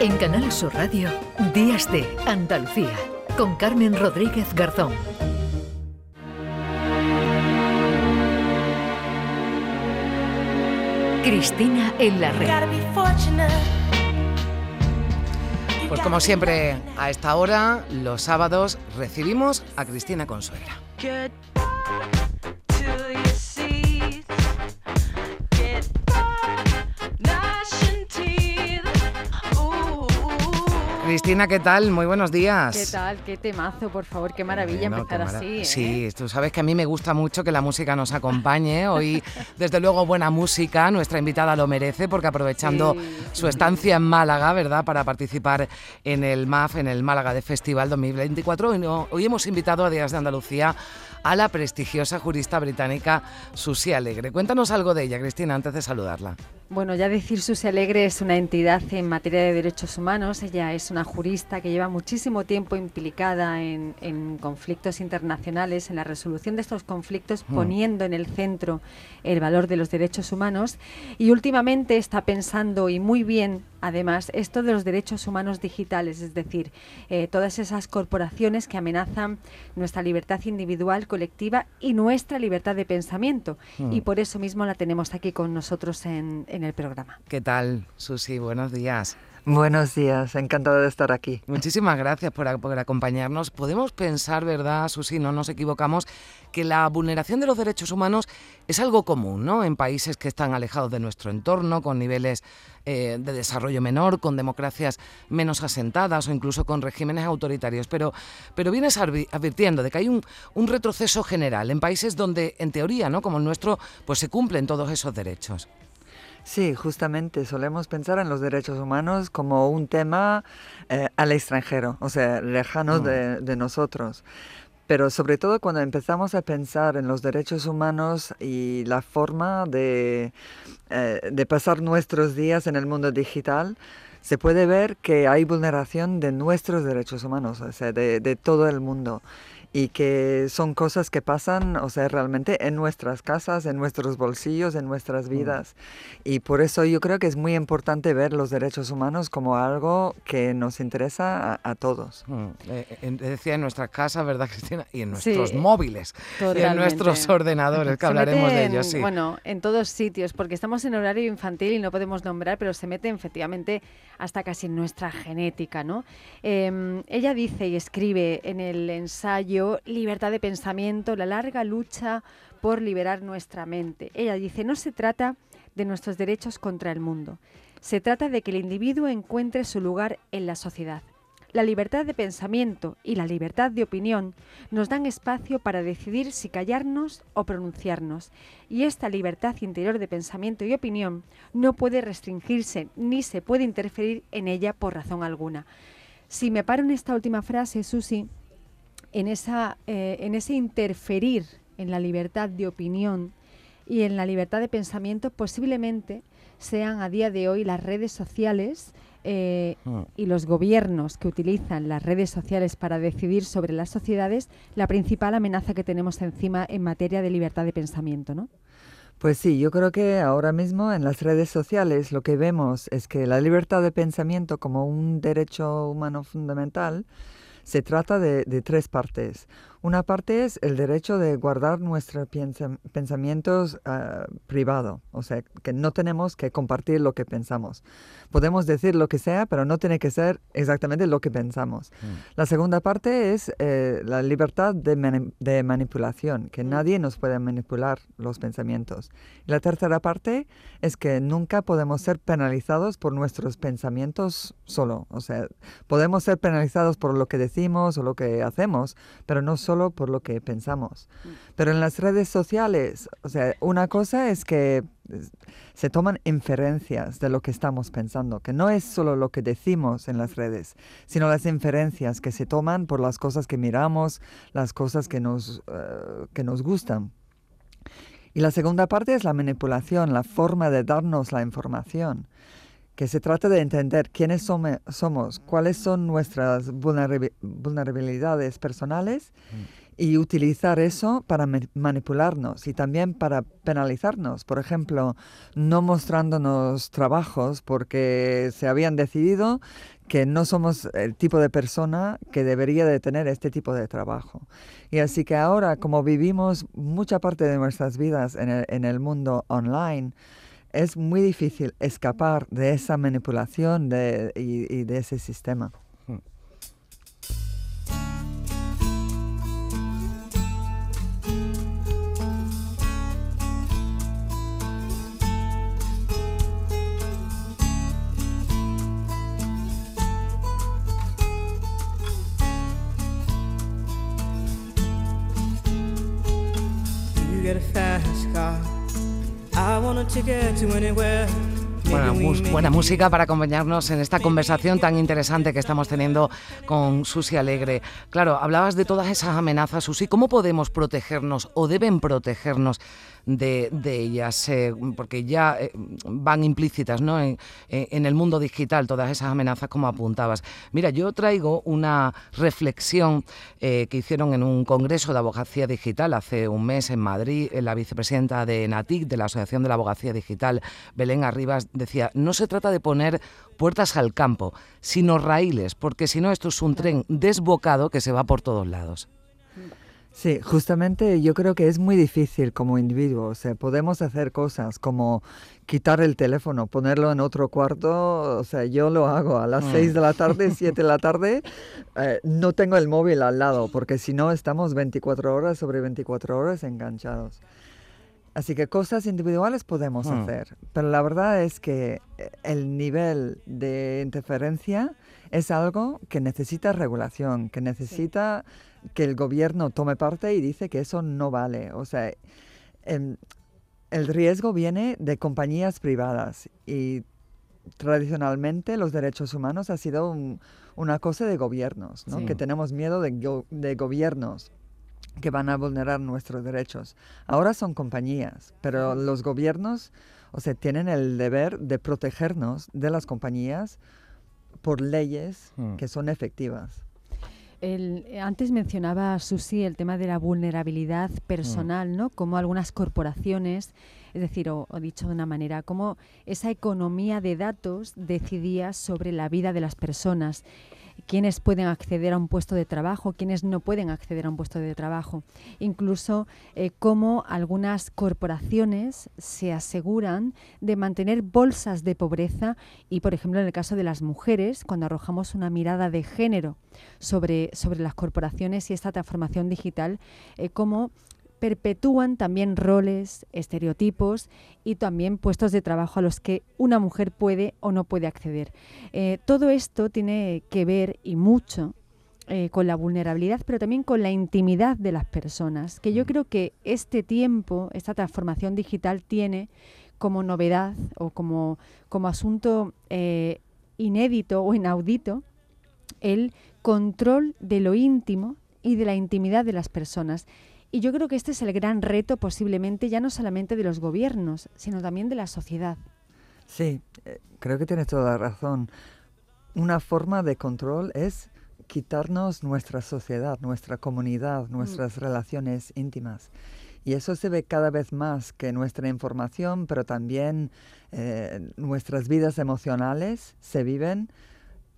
En Canal Sur Radio, Días de Andalucía, con Carmen Rodríguez Garzón. Cristina en la red. Pues como siempre, a esta hora, los sábados, recibimos a Cristina Consuegra. Cristina, ¿qué tal? Muy buenos días. ¿Qué tal? Qué temazo, por favor, qué maravilla empezar así. ¿eh? Sí, tú sabes que a mí me gusta mucho que la música nos acompañe. Hoy, desde luego, buena música. Nuestra invitada lo merece porque aprovechando su estancia en Málaga, ¿verdad?, para participar en el MAF, en el Málaga de Festival 2024. Hoy, hoy hemos invitado a Días de Andalucía a la prestigiosa jurista británica Susi Alegre. Cuéntanos algo de ella, Cristina, antes de saludarla. Bueno, ya decir Susi Alegre es una entidad en materia de derechos humanos. Ella es una jurista que lleva muchísimo tiempo implicada en, conflictos internacionales, en la resolución de estos conflictos, mm. poniendo en el centro el valor de los derechos humanos. Y últimamente está pensando, y muy bien además, esto de los derechos humanos digitales, es decir, eh, todas esas corporaciones que amenazan nuestra libertad individual, colectiva y nuestra libertad de pensamiento. Mm. Y por eso mismo la tenemos aquí con nosotros en en el programa. ¿Qué tal, Susi? Buenos días. Buenos días, encantado de estar aquí. Muchísimas gracias por, acompañarnos. Podemos pensar, ¿verdad, Susi? No nos equivocamos, que la vulneración de los derechos humanos es algo común, ¿no? En países que están alejados de nuestro entorno, con niveles eh, de desarrollo menor, con democracias menos asentadas o incluso con regímenes autoritarios. Pero, pero vienes advirtiendo de que hay un, un retroceso general en países donde, en teoría, ¿no? Como el nuestro, pues se cumplen todos esos derechos. Sí, justamente solemos pensar en los derechos humanos como un tema eh, al extranjero, o sea, lejano mm. de, nosotros. Pero sobre todo cuando empezamos a pensar en los derechos humanos y la forma de, eh, de pasar nuestros días en el mundo digital, se puede ver que hay vulneración de nuestros derechos humanos, o sea, de, de todo el mundo y que son cosas que pasan, o sea, realmente en nuestras casas, en nuestros bolsillos, en nuestras mm. vidas. Y por eso yo creo que es muy importante ver los derechos humanos como algo que nos interesa a, todos. Mm. Eh, eh, decía en nuestras casas, ¿verdad, Cristina? Y en nuestros móviles, y en nuestros ordenadores, que hablaremos de ellos. Sí. Bueno, en todos sitios, porque estamos en horario infantil y no podemos nombrar, pero se mete efectivamente hasta casi en nuestra genética, ¿no? Em, ella dice y escribe en el ensayo libertad de pensamiento, la larga lucha por liberar nuestra mente. Ella dice, no se trata de nuestros derechos contra el mundo, se trata de que el individuo encuentre su lugar en la sociedad. La libertad de pensamiento y la libertad de opinión nos dan espacio para decidir si callarnos o pronunciarnos, y esta libertad interior de pensamiento y opinión no puede restringirse ni se puede interferir en ella por razón alguna. Si me paro en esta última frase, Susi, en, esa, eh, en ese interferir en la libertad de opinión y en la libertad de pensamiento, posiblemente sean a día de hoy las redes sociales eh, ah. y los gobiernos que utilizan las redes sociales para decidir sobre las sociedades la principal amenaza que tenemos encima en materia de libertad de pensamiento, ¿no? Pues sí, yo creo que ahora mismo en las redes sociales lo que vemos es que la libertad de pensamiento como un derecho humano fundamental se trata de, tres partes. Una parte es el derecho de guardar nuestros pensamientos uh, privados, o sea, que no tenemos que compartir lo que pensamos. Podemos decir lo que sea, pero no tiene que ser exactamente lo que pensamos. Mm. La segunda parte es eh, la libertad de, manipulación, que mm. nadie nos puede manipular los pensamientos. Y la tercera parte es que nunca podemos ser penalizados por nuestros pensamientos solo. O sea, podemos ser penalizados por lo que decimos o lo que hacemos, pero no solo por lo que pensamos. Mm. Pero en las redes sociales, o sea, una cosa es que se toman inferencias de lo que estamos pensando, que no es solo lo que decimos en las redes, sino las inferencias que se toman por las cosas que miramos, las cosas que nos, eh, que nos gustan. Y la segunda parte es la manipulación, la forma de darnos la información que se trata de entender quiénes somos, cuáles son nuestras vulnerabilidades personales mm. y utilizar eso para manipularnos y también para penalizarnos. Por ejemplo, no mostrándonos trabajos porque se habían decidido que no somos el tipo de persona que debería de tener este tipo de trabajo. Y así que ahora, como vivimos mucha parte de nuestras vidas en el, mundo online, es muy difícil escapar de esa manipulación y de ese sistema. Buena, música para acompañarnos en esta conversación tan interesante que estamos teniendo con Susi Alegre. Claro, hablabas de todas esas amenazas, Susi. ¿Cómo podemos protegernos o deben protegernos de, ellas, eh, porque ya eh, van implícitas ¿no? En, el mundo digital, todas esas amenazas como apuntabas. Mira, yo traigo una reflexión eh, que hicieron en un congreso de abogacía digital hace un mes en Madrid, la vicepresidenta de NATIC, de la Asociación de la Abogacía Digital, Belén Arribas, decía, no se trata de poner puertas al campo, sino raíles, porque si no esto es un tren desbocado que se va por todos lados. Sí, justamente yo creo que es muy difícil como individuo. O sea, podemos hacer cosas como quitar el teléfono, ponerlo en otro cuarto. O sea, yo lo hago a las 6 mm. de la tarde, 7 de la tarde. Eh, no tengo el móvil al lado porque si no estamos 24 horas sobre 24 horas enganchados. Así que cosas individuales podemos mm. hacer, pero la verdad es que eh, el nivel de interferencia es algo que necesita regulación, que necesita que el gobierno tome parte y dice que eso no vale. O sea, em, el riesgo viene de compañías privadas y tradicionalmente los derechos humanos ha sido una cosa de gobiernos, ¿no? que tenemos miedo de, de, gobiernos que van a vulnerar nuestros derechos. Ahora son compañías, pero los gobiernos, o sea, tienen el deber de protegernos de las compañías por leyes hmm. que son efectivas. Eh, antes mencionaba Susi el tema de la vulnerabilidad personal, ¿no? Como algunas corporaciones, es decir, o, dicho de una manera, como esa economía de datos decidía sobre la vida de las personas quiénes pueden acceder a un puesto de trabajo, quiénes no pueden acceder a un puesto de trabajo. Incluso eh, cómo algunas corporaciones se aseguran de mantener bolsas de pobreza y, por ejemplo, en el caso de las mujeres, cuando arrojamos una mirada de género sobre, sobre las corporaciones y esta transformación digital, eh, cómo perpetúan también roles, estereotipos y también puestos de trabajo a los que una mujer puede o no puede acceder. Eh, todo esto tiene que ver y mucho eh, con la vulnerabilidad, pero también con la intimidad de las personas, que yo mm. creo que este tiempo, esta transformación digital tiene como novedad o como, como asunto eh, inédito o inaudito el control de lo íntimo y de la intimidad de las personas. Y yo creo que este es el gran reto posiblemente ya no solamente de los gobiernos, sino también de la sociedad. Sí, eh, creo que tienes toda la razón. Una forma de control es quitarnos nuestra sociedad, nuestra comunidad, mm. nuestras relaciones íntimas. Y eso se ve cada vez más que nuestra información, pero también eh, nuestras vidas emocionales se viven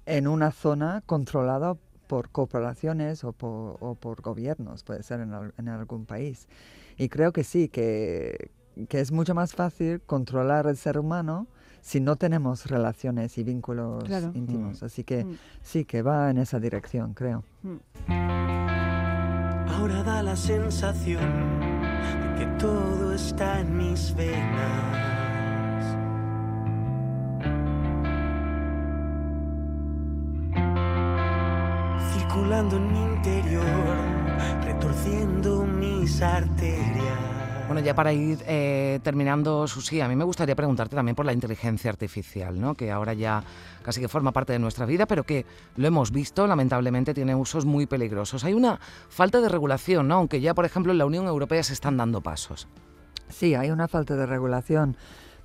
en una zona controlada por corporaciones o por, gobiernos, puede ser en, algún país. Y creo que sí, que, es mucho más fácil controlar al ser humano si no tenemos relaciones y vínculos íntimos. Mm. Así que mm. sí, que va en esa dirección, creo. Mm. Ahora da la sensación de que todo está en mis venas en mi interior, retorciendo mis arterias. Bueno, ya para ir eh, terminando, Susi, a mí me gustaría preguntarte también por la inteligencia artificial, ¿no? que ahora ya casi que forma parte de nuestra vida, pero que lo hemos visto, lamentablemente tiene usos muy peligrosos. Hay una falta de regulación, ¿no? aunque ya, por ejemplo, en la Unión Europea se están dando pasos. Sí, hay una falta de regulación,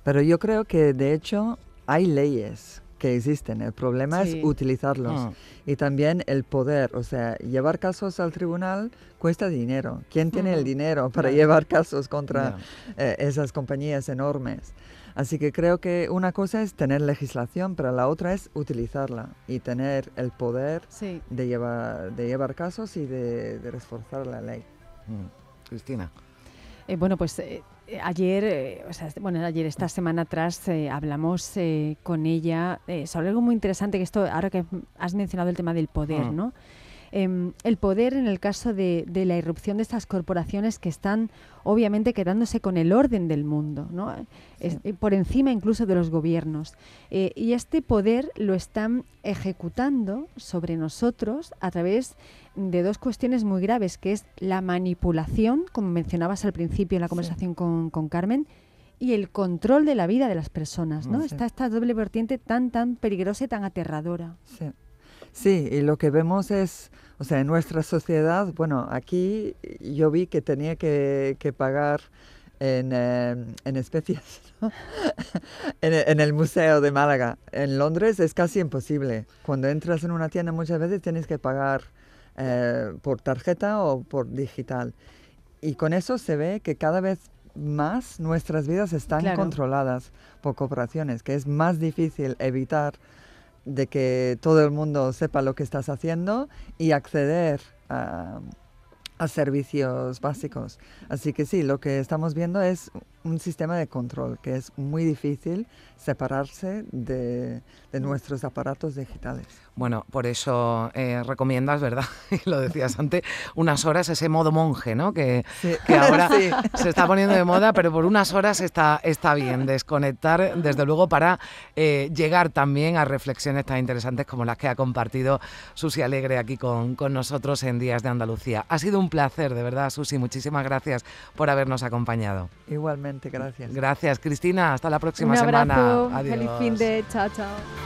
pero yo creo que de hecho hay leyes que existen. El problema Sí. es utilizarlos. Mm. Y también el poder, o sea, llevar casos al tribunal cuesta dinero. ¿Quién tiene el dinero para llevar casos contra eh, esas compañías enormes? Así que creo que una cosa es tener legislación, pero la otra es utilizarla y tener el poder Sí. de llevar, de llevar casos y de, de reforzar la ley. Mm. Cristina. Eh, bueno, pues eh, ayer, eh, o sea, este- bueno, ayer, esta semana atrás, eh, hablamos eh, con ella eh, sobre algo muy interesante, que esto, ahora que has mencionado el tema del poder, Mm. ¿no? Em, el poder en el caso de, de la irrupción de estas corporaciones que están obviamente quedándose con el orden del mundo, ¿no? Es- eh, por encima incluso de los gobiernos. Eh, y este poder lo están ejecutando sobre nosotros a través de dos cuestiones muy graves, que es la manipulación, como mencionabas al principio en la Sí. conversación con, con Carmen, y el control de la vida de las personas, ¿no? Mm. Sí. Está esta doble vertiente tan, tan peligrosa y tan aterradora. Sí. Sí, y lo que vemos es, o sea, en nuestra sociedad, bueno, aquí yo vi que tenía que, que pagar en, eh, en especies ¿no? en, e- en el Museo de Málaga. En Londres es casi imposible. Cuando entras en una tienda muchas veces tienes que pagar eh, por tarjeta o por digital. Y con eso se ve que cada vez más nuestras vidas están Claro. controladas por corporaciones, que es más difícil evitar de que todo el mundo sepa lo que estás haciendo y acceder a, a servicios básicos. Así que sí, lo que estamos viendo es un sistema de control que es muy difícil separarse de, de nuestros aparatos digitales. Bueno, por eso eh, recomiendas, ¿verdad? Y lo decías antes, unas horas ese modo monje, ¿no? Que, Sí. que ahora Sí. se está poniendo de moda, pero por unas horas está, está bien desconectar, desde luego, para eh, llegar también a reflexiones tan interesantes como las que ha compartido Susi Alegre aquí con, con nosotros en Días de Andalucía. Ha sido un placer, de verdad, Susi. Muchísimas gracias por habernos acompañado. Igualmente, gracias. Gracias, Cristina. Hasta la próxima Un abrazo, semana. Adiós. feliz fin de chao, chao.